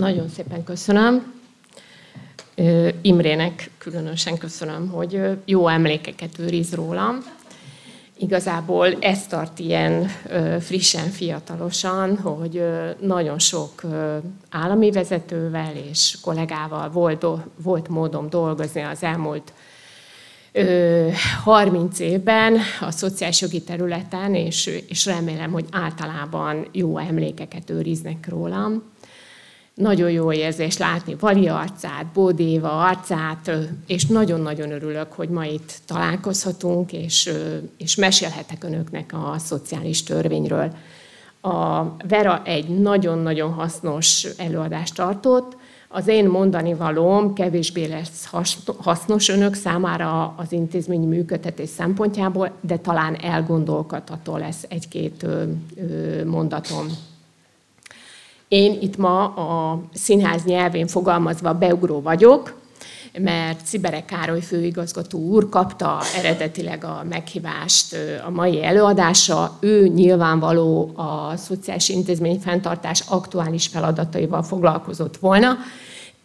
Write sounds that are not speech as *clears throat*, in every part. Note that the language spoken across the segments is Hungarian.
Nagyon szépen köszönöm. Imrének különösen köszönöm, hogy jó emlékeket őriz rólam. Igazából ez tart ilyen frissen, fiatalosan, hogy nagyon sok állami vezetővel és kollégával volt, volt módom dolgozni az elmúlt 30 évben a szociális jogi területen, és, és remélem, hogy általában jó emlékeket őriznek rólam. Nagyon jó érzés látni Vali arcát, Bódéva arcát, és nagyon-nagyon örülök, hogy ma itt találkozhatunk, és, és mesélhetek önöknek a szociális törvényről. A Vera egy nagyon-nagyon hasznos előadást tartott, az én mondani valóm kevésbé lesz hasznos önök számára az intézmény működtetés szempontjából, de talán elgondolkodható lesz egy-két mondatom. Én itt ma a színház nyelvén fogalmazva beugró vagyok, mert Cibere Károly főigazgató úr kapta eredetileg a meghívást a mai előadása. Ő nyilvánvaló a szociális intézmény fenntartás aktuális feladataival foglalkozott volna.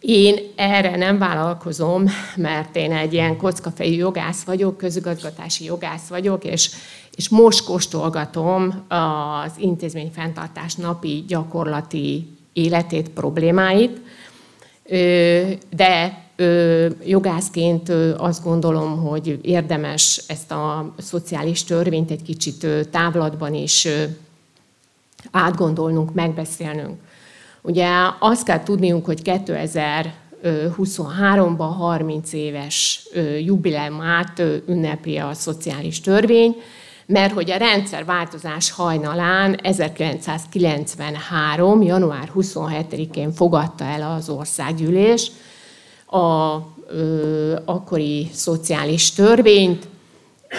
Én erre nem vállalkozom, mert én egy ilyen kockafejű jogász vagyok, közigazgatási jogász vagyok, és, és most kóstolgatom az intézmény fenntartás napi gyakorlati életét, problémáit, de jogászként azt gondolom, hogy érdemes ezt a szociális törvényt egy kicsit távlatban is átgondolnunk, megbeszélnünk. Ugye azt kell tudniunk, hogy 2023-ban 30 éves jubileumát ünnepli a szociális törvény, mert hogy a rendszerváltozás hajnalán 1993. január 27-én fogadta el az országgyűlés a ö, akkori szociális törvényt.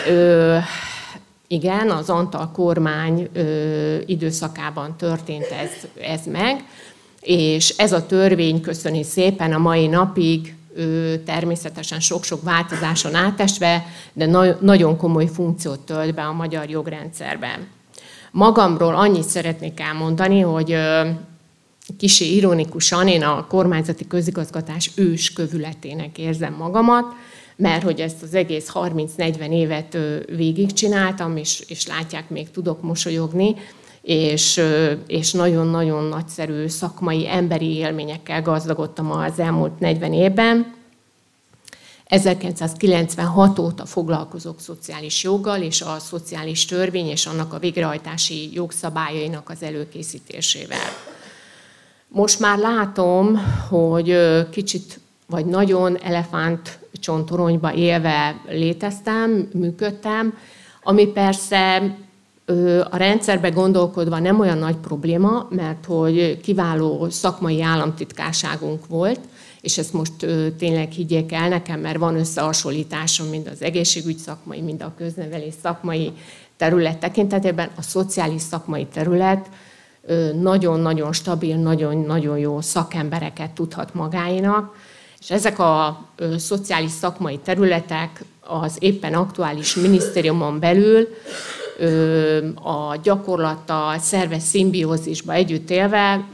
Ö, igen, az Antal kormány ö, időszakában történt ez, ez meg, és ez a törvény köszöni szépen a mai napig természetesen sok-sok változáson átesve, de na- nagyon komoly funkciót tölt be a magyar jogrendszerben. Magamról annyit szeretnék elmondani, hogy kicsi ironikusan én a kormányzati közigazgatás ős kövületének érzem magamat, mert hogy ezt az egész 30-40 évet végigcsináltam, és, és látják, még tudok mosolyogni, és, és nagyon-nagyon nagyszerű szakmai, emberi élményekkel gazdagodtam az elmúlt 40 évben. 1996 óta foglalkozok szociális joggal, és a szociális törvény és annak a végrehajtási jogszabályainak az előkészítésével. Most már látom, hogy kicsit vagy nagyon elefánt csontoronyba élve léteztem, működtem, ami persze a rendszerbe gondolkodva nem olyan nagy probléma, mert hogy kiváló szakmai államtitkárságunk volt, és ezt most tényleg higgyék el nekem, mert van összehasonlításom mind az egészségügy szakmai, mind a köznevelés szakmai terület tekintetében. A szociális szakmai terület nagyon-nagyon stabil, nagyon-nagyon jó szakembereket tudhat magáinak, és ezek a szociális szakmai területek az éppen aktuális minisztériumon belül a gyakorlattal, szerves szimbiózisba együtt élve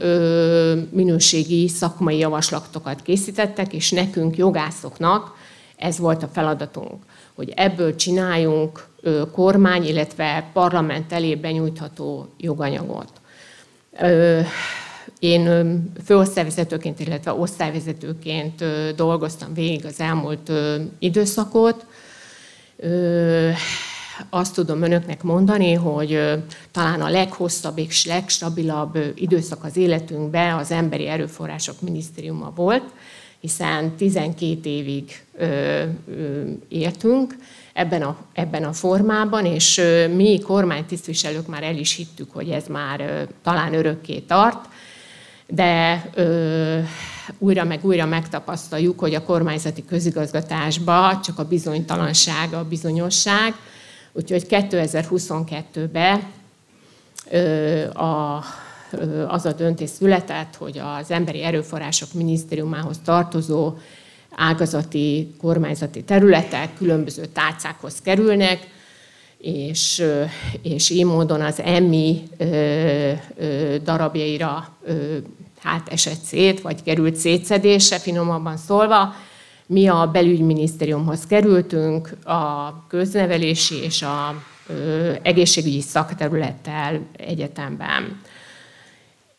minőségi szakmai javaslatokat készítettek, és nekünk, jogászoknak ez volt a feladatunk, hogy ebből csináljunk kormány, illetve parlament elé benyújtható joganyagot. Én főosztályvezetőként, illetve osztályvezetőként dolgoztam végig az elmúlt időszakot azt tudom önöknek mondani, hogy talán a leghosszabb és legstabilabb időszak az életünkben az Emberi Erőforrások Minisztériuma volt, hiszen 12 évig éltünk ebben a, ebben a formában, és mi kormánytisztviselők már el is hittük, hogy ez már talán örökké tart, de ö, újra meg újra megtapasztaljuk, hogy a kormányzati közigazgatásban csak a bizonytalanság, a bizonyosság, Úgyhogy 2022-ben a, az a döntés született, hogy az Emberi Erőforrások Minisztériumához tartozó ágazati, kormányzati területek különböző tárcákhoz kerülnek, és, és így módon az EMI darabjaira hát esett szét, vagy került szétszedése, finomabban szólva. Mi a belügyminisztériumhoz kerültünk, a köznevelési és a egészségügyi szakterülettel egyetemben.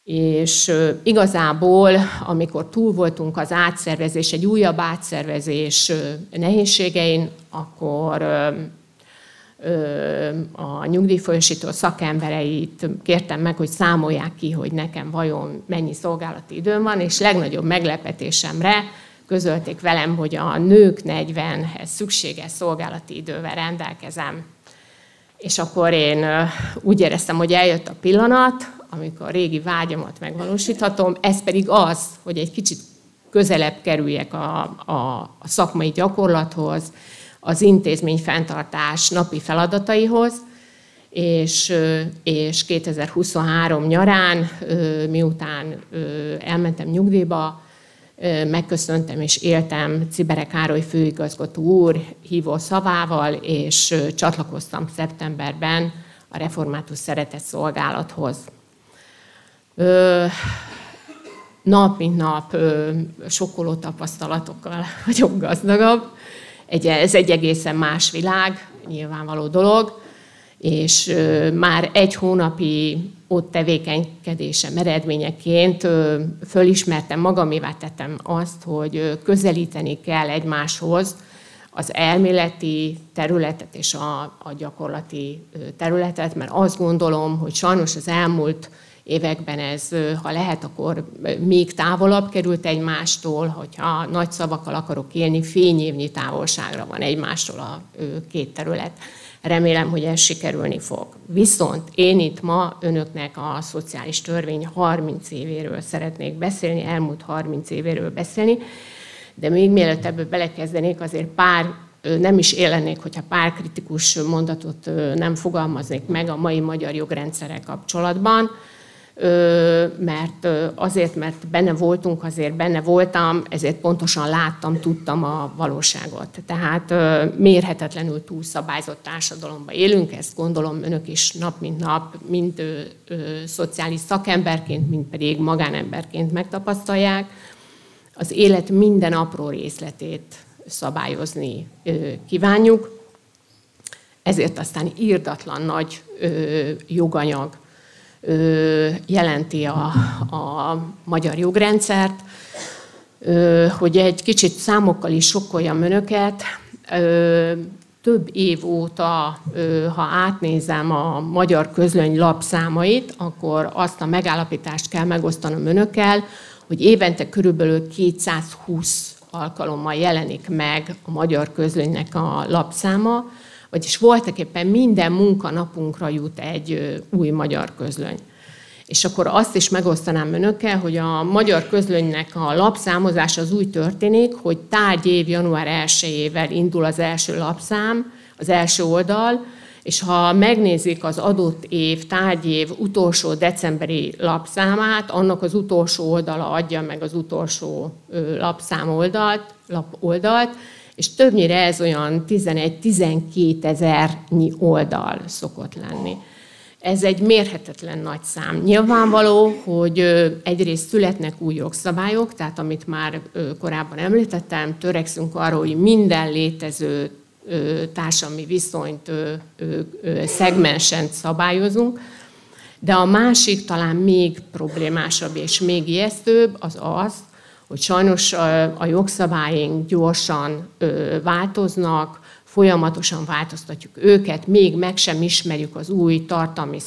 És igazából, amikor túl voltunk az átszervezés, egy újabb átszervezés nehézségein, akkor a nyugdíjfolyosító szakembereit kértem meg, hogy számolják ki, hogy nekem vajon mennyi szolgálati időm van, és legnagyobb meglepetésemre közölték velem, hogy a nők 40-hez szükséges szolgálati idővel rendelkezem. És akkor én úgy éreztem, hogy eljött a pillanat, amikor a régi vágyamat megvalósíthatom, ez pedig az, hogy egy kicsit közelebb kerüljek a, a, a szakmai gyakorlathoz, az intézmény fenntartás napi feladataihoz, és, és 2023 nyarán, miután elmentem nyugdíjba, megköszöntem és éltem Cibere Károly főigazgató úr hívó szavával, és csatlakoztam szeptemberben a Református Szeretett Szolgálathoz. Nap mint nap sokkoló tapasztalatokkal *laughs* vagyok gazdagabb, ez egy egészen más világ, nyilvánvaló dolog, és már egy hónapi ott tevékenykedésem eredményeként fölismertem, magamévá tettem azt, hogy közelíteni kell egymáshoz az elméleti területet és a, a gyakorlati területet, mert azt gondolom, hogy sajnos az elmúlt években ez, ha lehet, akkor még távolabb került egymástól, hogyha nagy szavakkal akarok élni, fényévnyi távolságra van egymástól a két terület. Remélem, hogy ez sikerülni fog. Viszont én itt ma önöknek a szociális törvény 30 évéről szeretnék beszélni, elmúlt 30 évéről beszélni, de még mielőtt ebből belekezdenék, azért pár nem is élennék, hogyha pár kritikus mondatot nem fogalmaznék meg a mai magyar jogrendszerrel kapcsolatban mert azért, mert benne voltunk, azért benne voltam, ezért pontosan láttam, tudtam a valóságot. Tehát mérhetetlenül túlszabályzott társadalomban élünk, ezt gondolom önök is nap mint nap, mind szociális szakemberként, mind pedig magánemberként megtapasztalják. Az élet minden apró részletét szabályozni kívánjuk, ezért aztán írdatlan nagy joganyag jelenti a, a magyar jogrendszert, hogy egy kicsit számokkal is sokkoljam önöket. Több év óta, ha átnézem a magyar közlöny lapszámait, akkor azt a megállapítást kell megosztanom önökkel, hogy évente körülbelül 220 alkalommal jelenik meg a magyar közlönynek a lapszáma, vagyis voltak éppen minden munkanapunkra jut egy új magyar közlöny. És akkor azt is megosztanám önökkel, hogy a magyar közlönynek a lapszámozás az úgy történik, hogy tárgyév január 1-ével indul az első lapszám, az első oldal, és ha megnézik az adott év, tárgyév utolsó decemberi lapszámát, annak az utolsó oldala adja meg az utolsó lapszám oldalt, lap oldalt, és többnyire ez olyan 11-12 ezernyi oldal szokott lenni. Ez egy mérhetetlen nagy szám. Nyilvánvaló, hogy egyrészt születnek új jogszabályok, tehát amit már korábban említettem, törekszünk arra, hogy minden létező társadalmi viszonyt, szegmensen szabályozunk, de a másik talán még problémásabb és még ijesztőbb az az, hogy sajnos a jogszabályaink gyorsan változnak, folyamatosan változtatjuk őket, még meg sem ismerjük az új tartalmi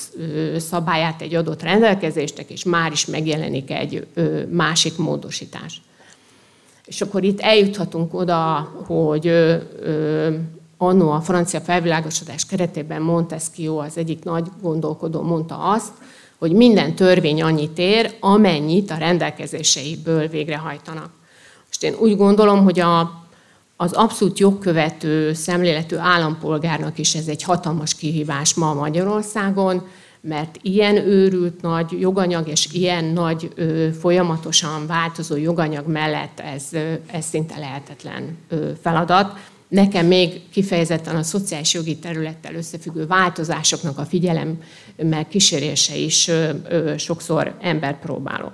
szabályát egy adott rendelkezésnek, és már is megjelenik egy másik módosítás. És akkor itt eljuthatunk oda, hogy annó a francia felvilágosodás keretében Montesquieu, az egyik nagy gondolkodó mondta azt, hogy minden törvény annyit ér, amennyit a rendelkezéseiből végrehajtanak. Most én úgy gondolom, hogy a, az abszolút jogkövető szemléletű állampolgárnak is ez egy hatalmas kihívás ma Magyarországon, mert ilyen őrült nagy joganyag és ilyen nagy ö, folyamatosan változó joganyag mellett ez, ez szinte lehetetlen ö, feladat nekem még kifejezetten a szociális jogi területtel összefüggő változásoknak a figyelemmel kísérése is sokszor ember próbálok.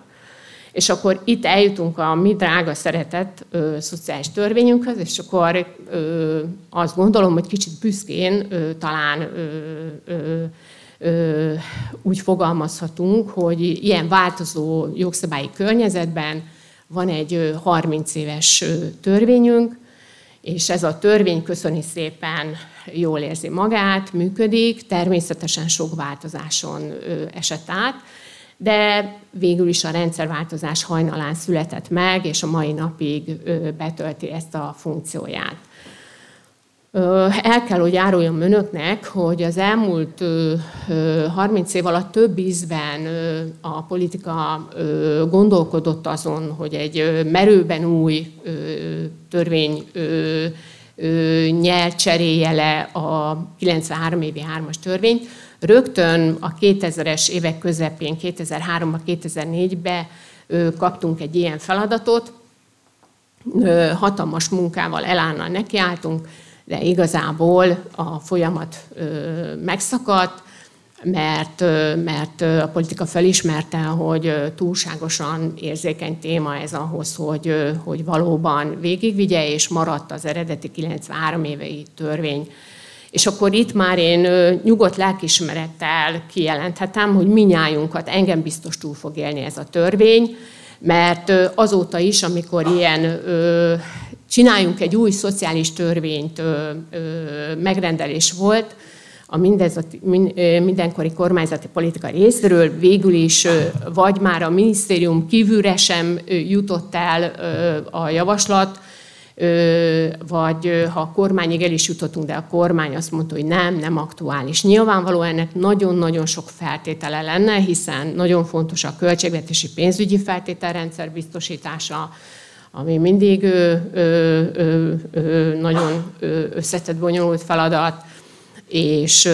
És akkor itt eljutunk a mi drága szeretett ö, szociális törvényünkhöz, és akkor ö, azt gondolom, hogy kicsit büszkén ö, talán ö, ö, úgy fogalmazhatunk, hogy ilyen változó jogszabályi környezetben van egy 30 éves törvényünk, és ez a törvény köszöni szépen jól érzi magát, működik, természetesen sok változáson esett át, de végül is a rendszerváltozás hajnalán született meg, és a mai napig betölti ezt a funkcióját. El kell, hogy járuljam önöknek, hogy az elmúlt 30 év alatt több ízben a politika gondolkodott azon, hogy egy merőben új törvény nyert cserélje le a 93 évi 3-as törvényt. Rögtön a 2000-es évek közepén, 2003-ban, 2004-ben kaptunk egy ilyen feladatot, hatalmas munkával elállna nekiálltunk, de igazából a folyamat megszakadt, mert, mert a politika felismerte, hogy túlságosan érzékeny téma ez ahhoz, hogy, hogy valóban végigvigye, és maradt az eredeti 93 évei törvény. És akkor itt már én nyugodt lelkismerettel kijelenthetem, hogy minnyájunkat engem biztos túl fog élni ez a törvény, mert azóta is, amikor ilyen csináljunk egy új szociális törvényt, megrendelés volt, a mindez mindenkori kormányzati politika részéről végül is vagy már a minisztérium kívülre sem jutott el a javaslat, vagy ha a kormányig el is jutottunk, de a kormány azt mondta, hogy nem, nem aktuális. Nyilvánvalóan ennek nagyon-nagyon sok feltétele lenne, hiszen nagyon fontos a költségvetési pénzügyi feltételrendszer biztosítása, ami mindig ö, ö, ö, ö, nagyon összetett, bonyolult feladat, és,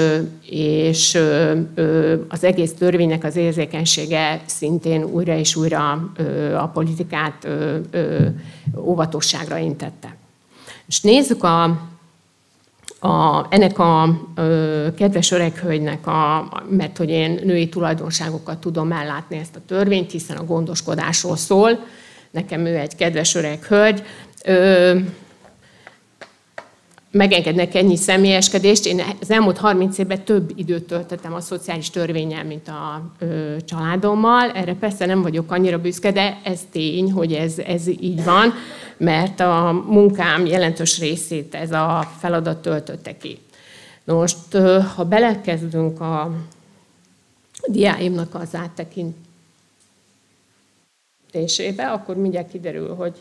és az egész törvénynek az érzékenysége szintén újra és újra a politikát óvatosságra intette. És nézzük a, a, ennek a ö, kedves öreghölgynek, a, mert hogy én női tulajdonságokat tudom ellátni ezt a törvényt, hiszen a gondoskodásról szól, nekem ő egy kedves öreg hölgy, ö, megengednek ennyi személyeskedést. Én az elmúlt 30 évben több időt töltöttem a szociális törvényel, mint a ö, családommal. Erre persze nem vagyok annyira büszke, de ez tény, hogy ez, ez így van, mert a munkám jelentős részét ez a feladat töltötte ki. most, ha belekezdünk a diáimnak az áttekintésébe, akkor mindjárt kiderül, hogy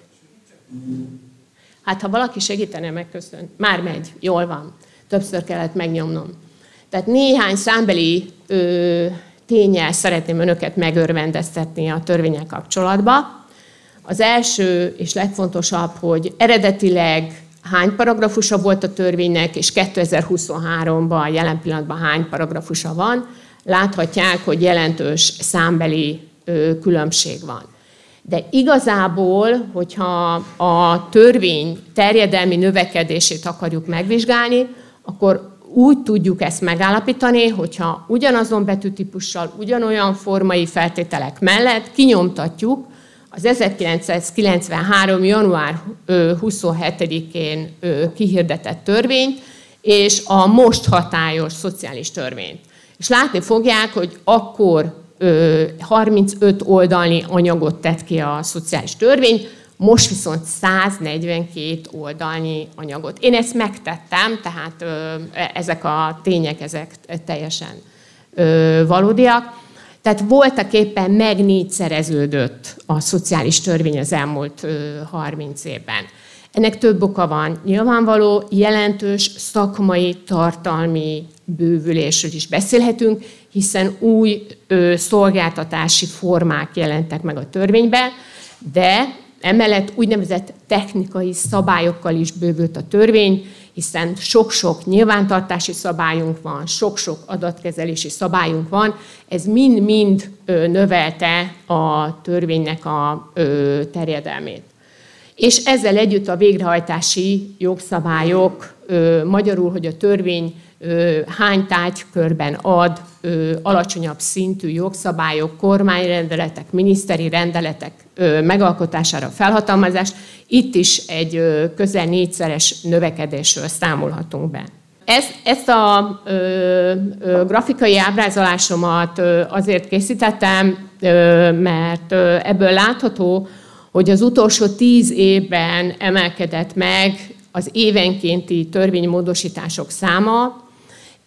Hát ha valaki segítene, megköszön. Már megy, jól van. Többször kellett megnyomnom. Tehát néhány számbeli ö, tényel szeretném önöket megörvendeztetni a törvényel kapcsolatba. Az első és legfontosabb, hogy eredetileg hány paragrafusa volt a törvénynek, és 2023-ban jelen pillanatban hány paragrafusa van. Láthatják, hogy jelentős számbeli különbség van. De igazából, hogyha a törvény terjedelmi növekedését akarjuk megvizsgálni, akkor úgy tudjuk ezt megállapítani, hogyha ugyanazon betűtípussal, ugyanolyan formai feltételek mellett kinyomtatjuk az 1993. január 27-én kihirdetett törvényt, és a most hatályos szociális törvényt. És látni fogják, hogy akkor 35 oldalni anyagot tett ki a szociális törvény, most viszont 142 oldalnyi anyagot. Én ezt megtettem, tehát e, ezek a tények, ezek teljesen valódiak. Tehát voltak éppen meg négyszereződött a szociális törvény az elmúlt 30 évben. Ennek több oka van. Nyilvánvaló jelentős szakmai, tartalmi bővülésről is beszélhetünk, hiszen új ö, szolgáltatási formák jelentek meg a törvényben, de emellett úgynevezett technikai szabályokkal is bővült a törvény, hiszen sok-sok nyilvántartási szabályunk van, sok-sok adatkezelési szabályunk van, ez mind-mind növelte a törvénynek a terjedelmét. És ezzel együtt a végrehajtási jogszabályok, magyarul, hogy a törvény hány tárgykörben ad alacsonyabb szintű jogszabályok, kormányrendeletek, miniszteri rendeletek megalkotására felhatalmazást. Itt is egy közel négyszeres növekedésről számolhatunk be. Ezt, ezt a ö, ö, grafikai ábrázolásomat ö, azért készítettem, ö, mert ö, ebből látható, hogy az utolsó tíz évben emelkedett meg az évenkénti törvénymódosítások száma.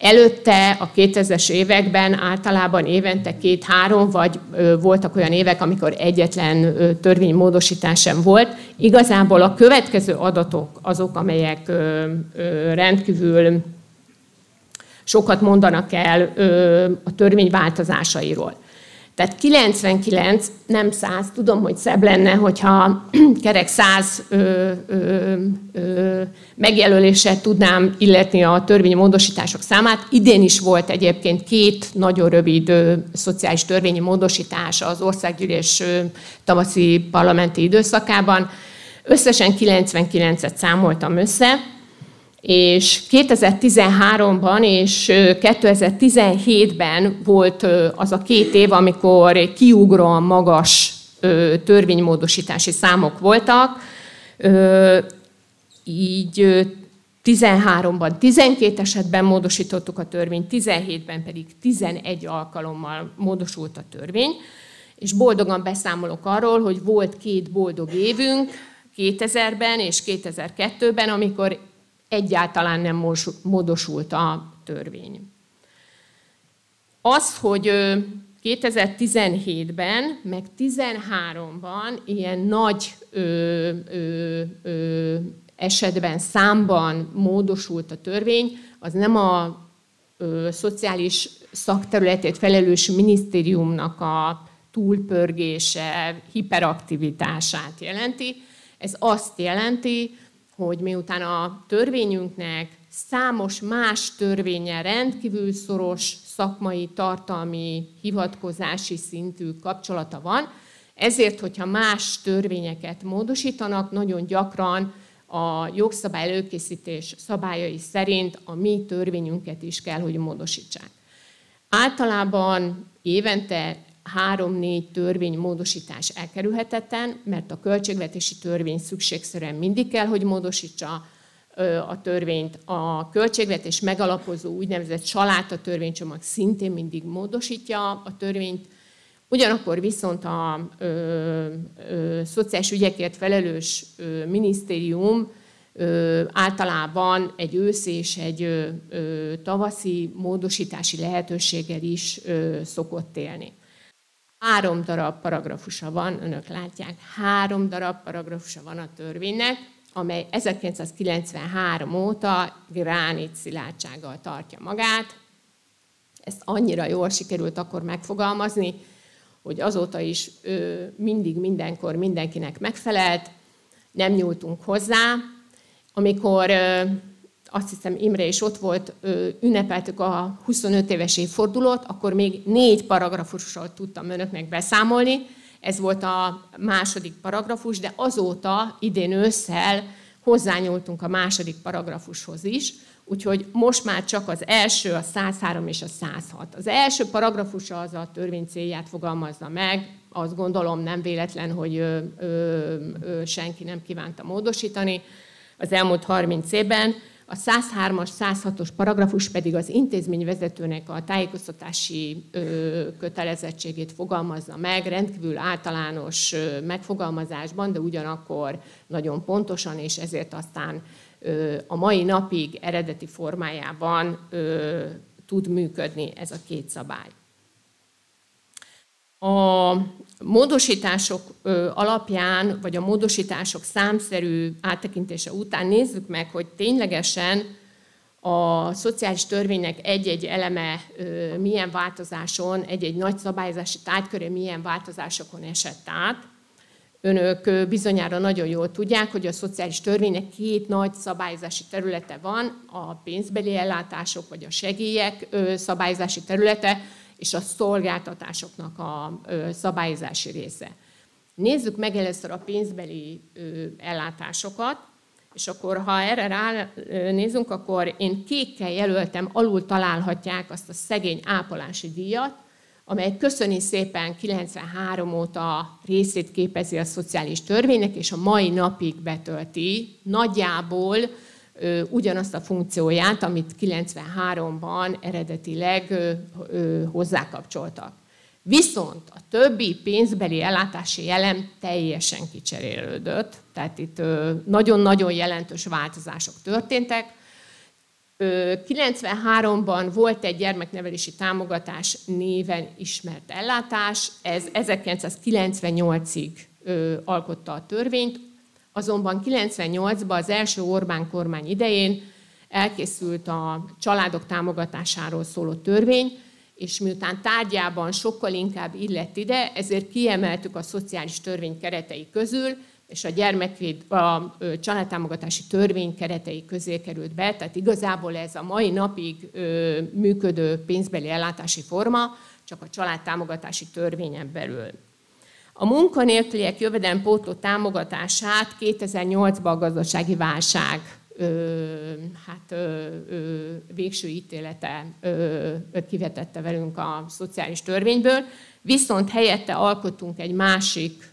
Előtte a 2000-es években általában évente két-három, vagy voltak olyan évek, amikor egyetlen törvénymódosítás sem volt. Igazából a következő adatok azok, amelyek rendkívül sokat mondanak el a törvény változásairól. Tehát 99, nem 100, tudom, hogy szebb lenne, hogyha *clears throat* kerek 100 ö, ö, ö, megjelöléssel tudnám illetni a törvényi módosítások számát. Idén is volt egyébként két nagyon rövid ö, szociális törvényi módosítás az országgyűlés ö, tavaszi parlamenti időszakában. Összesen 99-et számoltam össze, és 2013-ban és 2017-ben volt az a két év, amikor kiugróan magas törvénymódosítási számok voltak. Így 13-ban 12 esetben módosítottuk a törvényt, 17-ben pedig 11 alkalommal módosult a törvény, és boldogan beszámolok arról, hogy volt két boldog évünk, 2000-ben és 2002-ben, amikor egyáltalán nem módosult a törvény. Az, hogy 2017-ben, meg 2013-ban ilyen nagy ö, ö, ö, esetben, számban módosult a törvény, az nem a ö, szociális szakterületét felelős minisztériumnak a túlpörgése, hiperaktivitását jelenti. Ez azt jelenti, hogy miután a törvényünknek számos más törvényel rendkívül szoros szakmai, tartalmi, hivatkozási szintű kapcsolata van, ezért, hogyha más törvényeket módosítanak, nagyon gyakran a jogszabály előkészítés szabályai szerint a mi törvényünket is kell, hogy módosítsák. Általában évente három-négy törvénymódosítás elkerülhetetlen, mert a költségvetési törvény szükségszerűen mindig kell, hogy módosítsa a törvényt. A költségvetés megalapozó úgynevezett saláta törvénycsomag szintén mindig módosítja a törvényt, Ugyanakkor viszont a ö, ö, szociális ügyekért felelős ö, minisztérium ö, általában egy ősz és egy ö, tavaszi módosítási lehetőséggel is ö, szokott élni. Három darab paragrafusa van, önök látják, három darab paragrafusa van a törvénynek, amely 1993 óta gránit szilárdsággal tartja magát. Ezt annyira jól sikerült akkor megfogalmazni, hogy azóta is mindig, mindenkor mindenkinek megfelelt, nem nyúltunk hozzá. Amikor azt hiszem Imre is ott volt, ünnepeltük a 25 éves évfordulót, akkor még négy paragrafusról tudtam önöknek beszámolni. Ez volt a második paragrafus, de azóta idén ősszel hozzányúltunk a második paragrafushoz is, úgyhogy most már csak az első, a 103 és a 106. Az első paragrafusa az a törvény célját fogalmazza meg, azt gondolom nem véletlen, hogy ö, ö, ö, senki nem kívánta módosítani az elmúlt 30 évben. A 103-as, 106-os paragrafus pedig az intézményvezetőnek a tájékoztatási kötelezettségét fogalmazza meg, rendkívül általános megfogalmazásban, de ugyanakkor nagyon pontosan, és ezért aztán a mai napig eredeti formájában tud működni ez a két szabály. A módosítások alapján, vagy a módosítások számszerű áttekintése után nézzük meg, hogy ténylegesen a szociális törvénynek egy-egy eleme milyen változáson, egy-egy nagy szabályozási tárgyköré milyen változásokon esett át. Önök bizonyára nagyon jól tudják, hogy a szociális törvénynek két nagy szabályozási területe van, a pénzbeli ellátások vagy a segélyek szabályozási területe, és a szolgáltatásoknak a szabályozási része. Nézzük meg először a pénzbeli ellátásokat. És akkor, ha erre ránézünk, akkor én kékkel jelöltem, alul találhatják azt a szegény ápolási díjat, amely köszöni szépen 93 óta részét képezi a szociális törvénynek, és a mai napig betölti nagyjából ugyanazt a funkcióját, amit 93-ban eredetileg hozzákapcsoltak. Viszont a többi pénzbeli ellátási elem teljesen kicserélődött, tehát itt nagyon-nagyon jelentős változások történtek. 93-ban volt egy gyermeknevelési támogatás néven ismert ellátás, ez 1998-ig alkotta a törvényt, azonban 98-ban az első Orbán kormány idején elkészült a családok támogatásáról szóló törvény, és miután tárgyában sokkal inkább illett ide, ezért kiemeltük a szociális törvény keretei közül, és a gyermekvéd, a családtámogatási törvény keretei közé került be, tehát igazából ez a mai napig működő pénzbeli ellátási forma, csak a családtámogatási törvényen belül. A munkanélküliek jövedelempótló támogatását 2008-ban a gazdasági válság hát, végső ítélete kivetette velünk a szociális törvényből, viszont helyette alkottunk egy másik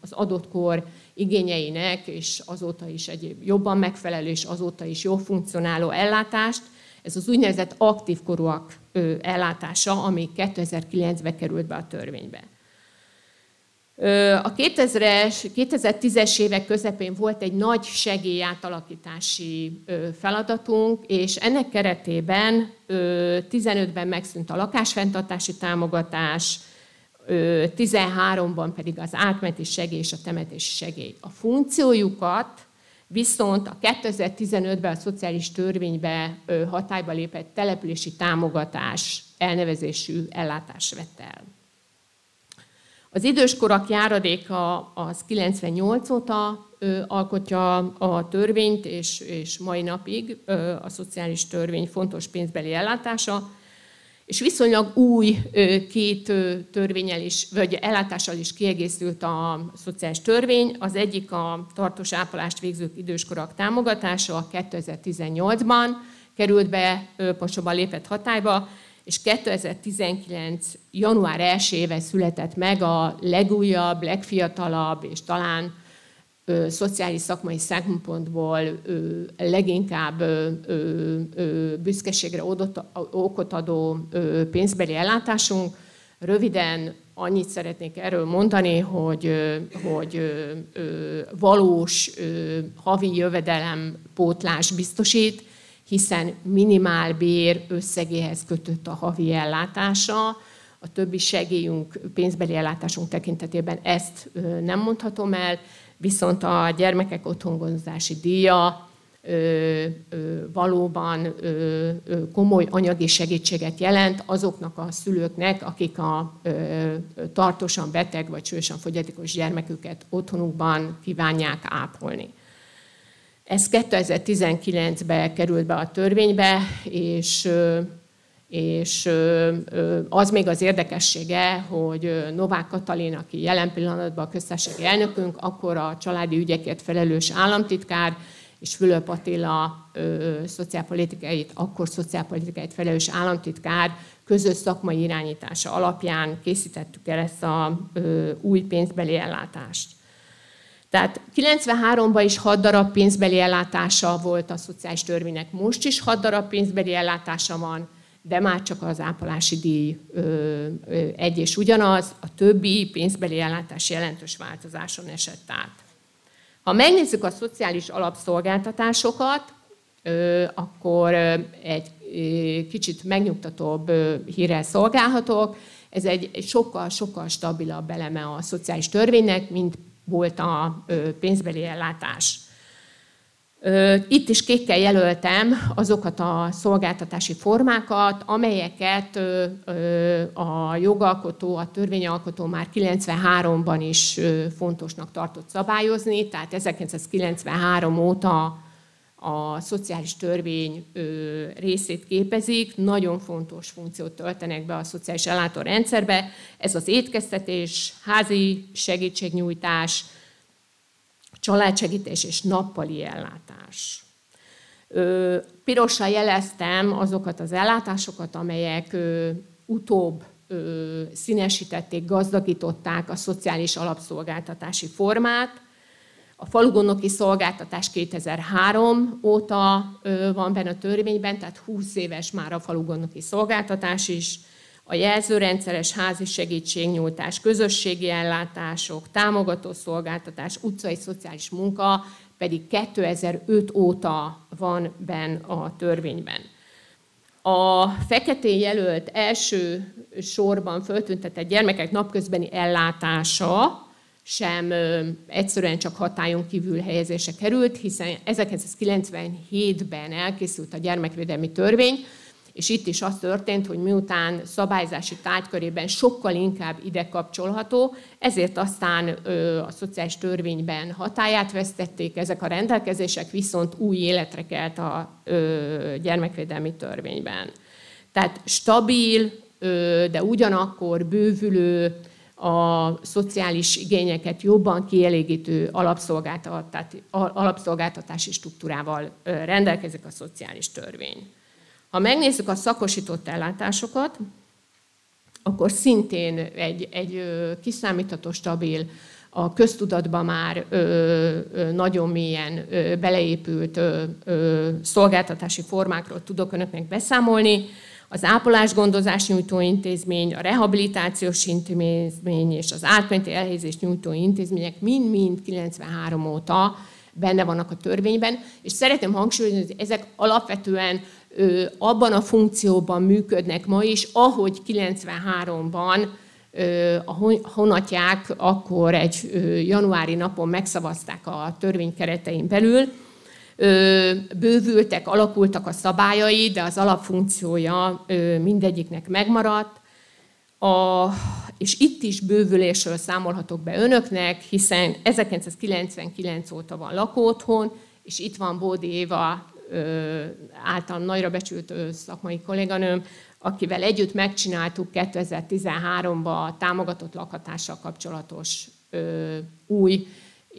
az adott kor igényeinek, és azóta is egy jobban megfelelő, és azóta is jó funkcionáló ellátást. Ez az úgynevezett aktív korúak ellátása, ami 2009-ben került be a törvénybe. A 2000-es, 2010-es évek közepén volt egy nagy segélyátalakítási feladatunk, és ennek keretében 15-ben megszűnt a lakásfenntartási támogatás, 13-ban pedig az átmeneti segély és a temetési segély. A funkciójukat viszont a 2015-ben a szociális törvénybe hatályba lépett települési támogatás elnevezésű ellátás vett el. Az időskorak járadéka az 98 óta alkotja a törvényt, és, és mai napig a szociális törvény fontos pénzbeli ellátása, és viszonylag új két törvényel is, vagy ellátással is kiegészült a szociális törvény. Az egyik a tartós ápolást végzők időskorak támogatása 2018-ban került be, pontosabban lépett hatályba, és 2019. január 1 éve született meg a legújabb, legfiatalabb, és talán ö, szociális szakmai szempontból ö, leginkább ö, ö, büszkeségre adott, okot adó ö, pénzbeli ellátásunk. Röviden annyit szeretnék erről mondani, hogy, hogy valós havi jövedelem pótlás biztosít, hiszen bér összegéhez kötött a havi ellátása, a többi segélyünk, pénzbeli ellátásunk tekintetében ezt nem mondhatom el, viszont a gyermekek otthongondozási díja valóban komoly anyagi segítséget jelent azoknak a szülőknek, akik a tartósan beteg vagy súlyosan fogyatékos gyermeküket otthonukban kívánják ápolni. Ez 2019-ben került be a törvénybe, és, és az még az érdekessége, hogy Novák Katalin, aki jelen pillanatban a köztársasági elnökünk, akkor a családi ügyekért felelős államtitkár, és Fülöp Attila szociálpolitikáit, akkor szociálpolitikáit felelős államtitkár közös szakmai irányítása alapján készítettük el ezt a új pénzbeli ellátást. Tehát 93-ban is 6 darab pénzbeli ellátása volt a szociális törvénynek, most is 6 darab pénzbeli ellátása van, de már csak az ápolási díj ö, ö, egy és ugyanaz, a többi pénzbeli ellátás jelentős változáson esett át. Ha megnézzük a szociális alapszolgáltatásokat, ö, akkor egy kicsit megnyugtatóbb hírrel szolgálhatok. Ez egy sokkal-sokkal stabilabb eleme a szociális törvénynek, mint volt a pénzbeli ellátás. Itt is kékkel jelöltem azokat a szolgáltatási formákat, amelyeket a jogalkotó, a törvényalkotó már 93-ban is fontosnak tartott szabályozni, tehát 1993 óta a szociális törvény részét képezik, nagyon fontos funkciót töltenek be a szociális ellátórendszerbe. Ez az étkeztetés, házi segítségnyújtás, családsegítés és nappali ellátás. Pirossal jeleztem azokat az ellátásokat, amelyek utóbb színesítették, gazdagították a szociális alapszolgáltatási formát. A falugondoki szolgáltatás 2003 óta van benne a törvényben, tehát 20 éves már a falugondoki szolgáltatás is. A jelzőrendszeres házi segítségnyújtás, közösségi ellátások, támogató szolgáltatás, utcai szociális munka pedig 2005 óta van benne a törvényben. A feketén jelölt első sorban föltüntetett gyermekek napközbeni ellátása sem egyszerűen csak hatályon kívül helyezése került, hiszen 1997-ben elkészült a gyermekvédelmi törvény, és itt is az történt, hogy miután szabályzási tárgykörében sokkal inkább ide kapcsolható, ezért aztán a szociális törvényben hatáját vesztették ezek a rendelkezések, viszont új életre kelt a gyermekvédelmi törvényben. Tehát stabil, de ugyanakkor bővülő, a szociális igényeket jobban kielégítő alapszolgáltatási struktúrával rendelkezik a szociális törvény. Ha megnézzük a szakosított ellátásokat, akkor szintén egy, egy kiszámítható, stabil, a köztudatban már nagyon mélyen beleépült szolgáltatási formákról tudok önöknek beszámolni. Az ápolás-gondozás nyújtó intézmény, a rehabilitációs intézmény és az átmeneti elhelyezés nyújtó intézmények mind-mind 93 óta benne vannak a törvényben, és szeretném hangsúlyozni, hogy ezek alapvetően abban a funkcióban működnek ma is, ahogy 93-ban a honatják akkor egy januári napon megszavazták a törvény keretein belül, bővültek, alakultak a szabályai, de az alapfunkciója mindegyiknek megmaradt. A, és itt is bővülésről számolhatok be önöknek, hiszen 1999 óta van lakóotthon, és itt van Bódi Éva általam nagyra becsült szakmai kolléganőm, akivel együtt megcsináltuk 2013-ban a támogatott lakhatással kapcsolatos új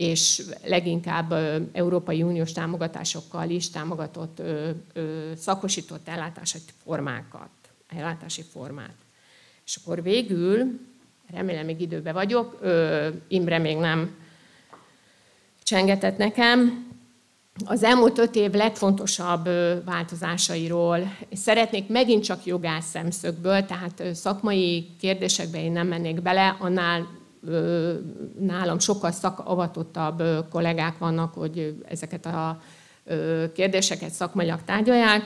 és leginkább Európai Uniós támogatásokkal is támogatott szakosított ellátási formákat, ellátási formát. És akkor végül, remélem még időben vagyok, Imre még nem csengetett nekem, az elmúlt öt év legfontosabb változásairól. Szeretnék megint csak jogász szemszögből, tehát szakmai kérdésekbe én nem mennék bele, annál nálam sokkal szakavatottabb kollégák vannak, hogy ezeket a kérdéseket szakmailag tárgyalják.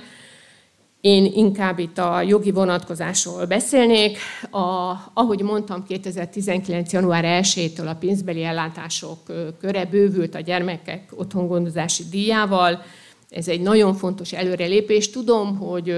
Én inkább itt a jogi vonatkozásról beszélnék. A, ahogy mondtam, 2019. január 1-től a pénzbeli ellátások köre bővült a gyermekek otthongondozási díjával. Ez egy nagyon fontos előrelépés. Tudom, hogy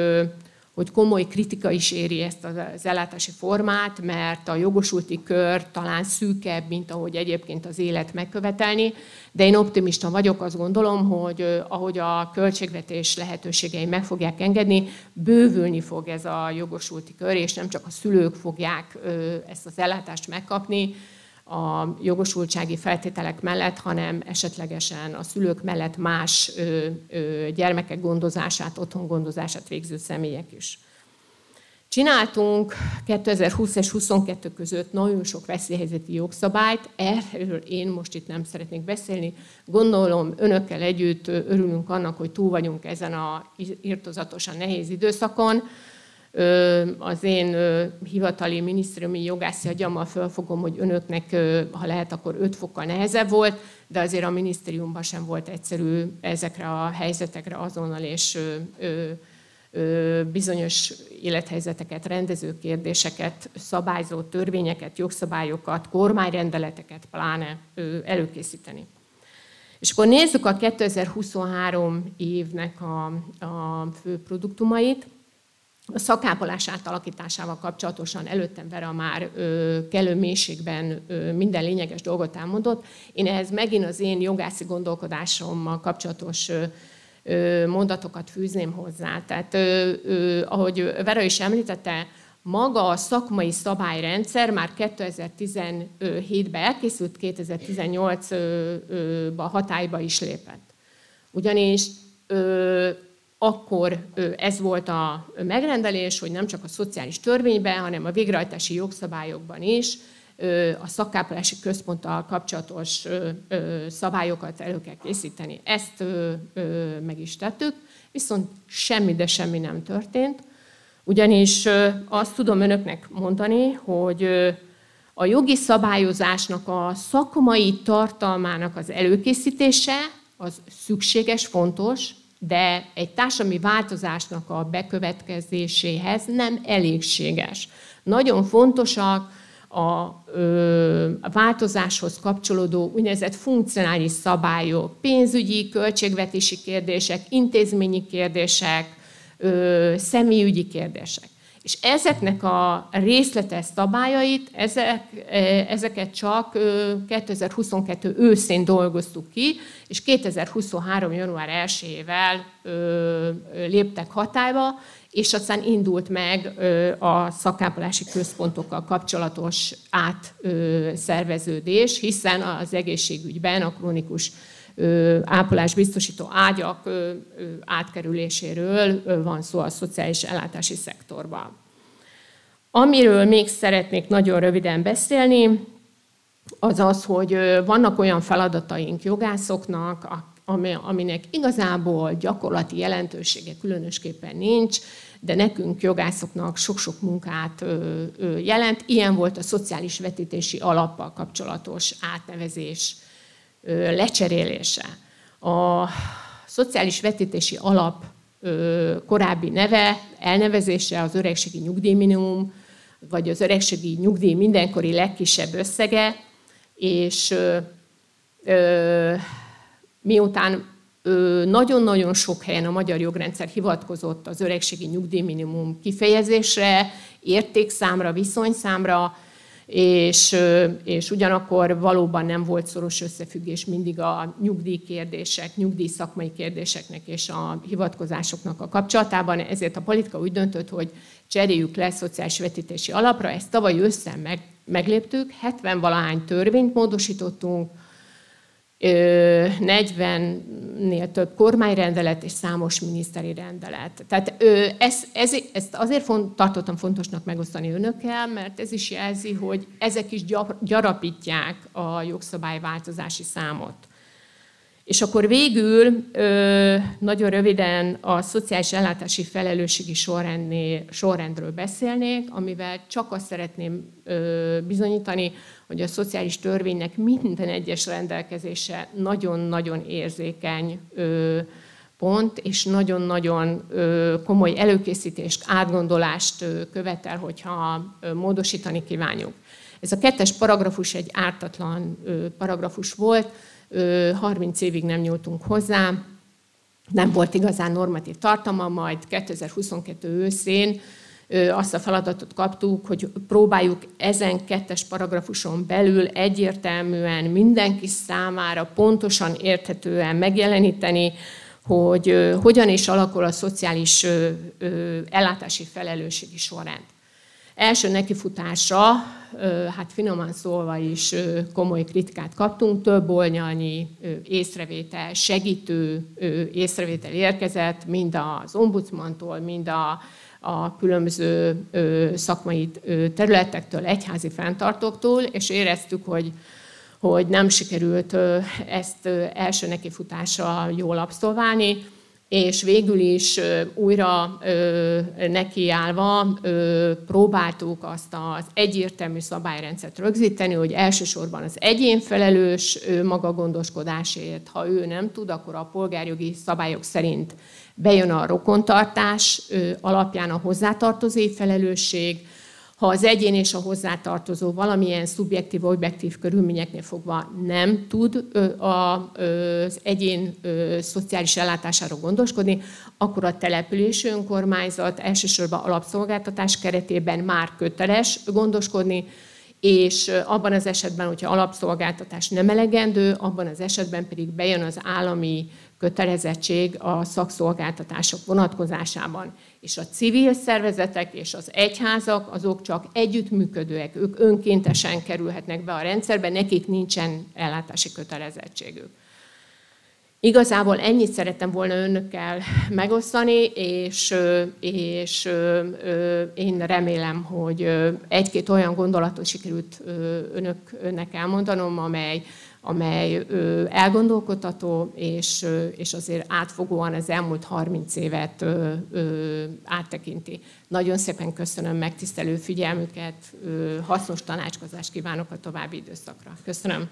hogy komoly kritika is éri ezt az ellátási formát, mert a jogosulti kör talán szűkebb, mint ahogy egyébként az élet megkövetelni, de én optimista vagyok, azt gondolom, hogy ahogy a költségvetés lehetőségei meg fogják engedni, bővülni fog ez a jogosulti kör, és nem csak a szülők fogják ezt az ellátást megkapni, a jogosultsági feltételek mellett, hanem esetlegesen a szülők mellett más gyermekek gondozását, otthon gondozását végző személyek is. Csináltunk 2020 és 2022 között nagyon sok veszélyhelyzeti jogszabályt, erről én most itt nem szeretnék beszélni. Gondolom önökkel együtt örülünk annak, hogy túl vagyunk ezen a írtozatosan nehéz időszakon az én hivatali minisztériumi jogászi agyammal fölfogom, hogy önöknek, ha lehet, akkor öt fokkal nehezebb volt, de azért a minisztériumban sem volt egyszerű ezekre a helyzetekre azonnal és bizonyos élethelyzeteket, rendező kérdéseket, szabályzó törvényeket, jogszabályokat, kormányrendeleteket pláne előkészíteni. És akkor nézzük a 2023 évnek a, a fő produktumait a szakápolás átalakításával kapcsolatosan előttem Vera már ö, kellő mélységben minden lényeges dolgot elmondott. Én ehhez megint az én jogászi gondolkodásommal kapcsolatos mondatokat fűzném hozzá. Tehát, ö, ö, ahogy Vera is említette, maga a szakmai szabályrendszer már 2017-ben elkészült, 2018-ban hatályba is lépett. Ugyanis akkor ez volt a megrendelés, hogy nem csak a szociális törvényben, hanem a végrehajtási jogszabályokban is a szakápolási központtal kapcsolatos szabályokat elő kell készíteni. Ezt meg is tettük, viszont semmi, de semmi nem történt. Ugyanis azt tudom önöknek mondani, hogy a jogi szabályozásnak a szakmai tartalmának az előkészítése az szükséges, fontos, de egy társadalmi változásnak a bekövetkezéséhez nem elégséges. Nagyon fontosak a ö, változáshoz kapcsolódó úgynevezett funkcionális szabályok, pénzügyi, költségvetési kérdések, intézményi kérdések, ö, személyügyi kérdések. És ezeknek a részletes szabályait, ezek, ezeket csak 2022 őszén dolgoztuk ki, és 2023. január 1-ével léptek hatályba, és aztán indult meg a szakápolási központokkal kapcsolatos átszerveződés, hiszen az egészségügyben a krónikus ápolás biztosító ágyak átkerüléséről van szó a szociális ellátási szektorban. Amiről még szeretnék nagyon röviden beszélni, az az, hogy vannak olyan feladataink jogászoknak, aminek igazából gyakorlati jelentősége különösképpen nincs, de nekünk jogászoknak sok-sok munkát jelent. Ilyen volt a szociális vetítési alappal kapcsolatos átnevezés lecserélése. A szociális vetítési alap korábbi neve, elnevezése az öregségi nyugdíjminimum, vagy az öregségi nyugdíj mindenkori legkisebb összege, és miután nagyon-nagyon sok helyen a magyar jogrendszer hivatkozott az öregségi nyugdíjminimum kifejezésre, értékszámra, viszonyszámra, és, és ugyanakkor valóban nem volt szoros összefüggés mindig a nyugdíjkérdések, nyugdíjszakmai kérdéseknek és a hivatkozásoknak a kapcsolatában, ezért a politika úgy döntött, hogy cseréljük le szociális vetítési alapra, ezt tavaly össze meg, megléptük, 70 valahány törvényt módosítottunk, 40-nél több kormányrendelet és számos miniszteri rendelet. Tehát ez, ez, ezt azért font, tartottam fontosnak megosztani önökkel, mert ez is jelzi, hogy ezek is gyarapítják a jogszabályváltozási számot. És akkor végül nagyon röviden a szociális ellátási felelősségi sorrendről beszélnék, amivel csak azt szeretném bizonyítani, hogy a szociális törvénynek minden egyes rendelkezése nagyon-nagyon érzékeny pont, és nagyon-nagyon komoly előkészítést, átgondolást követel, hogyha módosítani kívánjuk. Ez a kettes paragrafus egy ártatlan paragrafus volt, 30 évig nem nyúltunk hozzá, nem volt igazán normatív tartalma, majd 2022 őszén azt a feladatot kaptuk, hogy próbáljuk ezen kettes paragrafuson belül egyértelműen mindenki számára pontosan érthetően megjeleníteni, hogy hogyan is alakul a szociális ellátási felelősségi sorrend. Első nekifutásra, hát finoman szólva is komoly kritikát kaptunk, több oldalnyi észrevétel, segítő észrevétel érkezett, mind az ombudsmantól, mind a a különböző szakmai területektől, egyházi fenntartóktól, és éreztük, hogy, hogy nem sikerült ezt első nekifutásra jól abszolválni, és végül is újra nekiállva próbáltuk azt az egyértelmű szabályrendszert rögzíteni, hogy elsősorban az egyén felelős maga gondoskodásért, ha ő nem tud, akkor a polgárjogi szabályok szerint bejön a rokontartás alapján a hozzátartozói felelősség, ha az egyén és a hozzátartozó valamilyen szubjektív, objektív körülményeknél fogva nem tud az egyén szociális ellátásáról gondoskodni, akkor a települési önkormányzat elsősorban alapszolgáltatás keretében már köteles gondoskodni, és abban az esetben, hogyha alapszolgáltatás nem elegendő, abban az esetben pedig bejön az állami kötelezettség a szakszolgáltatások vonatkozásában. És a civil szervezetek és az egyházak, azok csak együttműködőek, ők önkéntesen kerülhetnek be a rendszerbe, nekik nincsen ellátási kötelezettségük. Igazából ennyit szerettem volna önökkel megosztani, és, és én remélem, hogy egy-két olyan gondolatot sikerült önök, önnek elmondanom, amely, amely elgondolkodható, és, és azért átfogóan az elmúlt 30 évet áttekinti. Nagyon szépen köszönöm megtisztelő figyelmüket, hasznos tanácskozást kívánok a további időszakra. Köszönöm.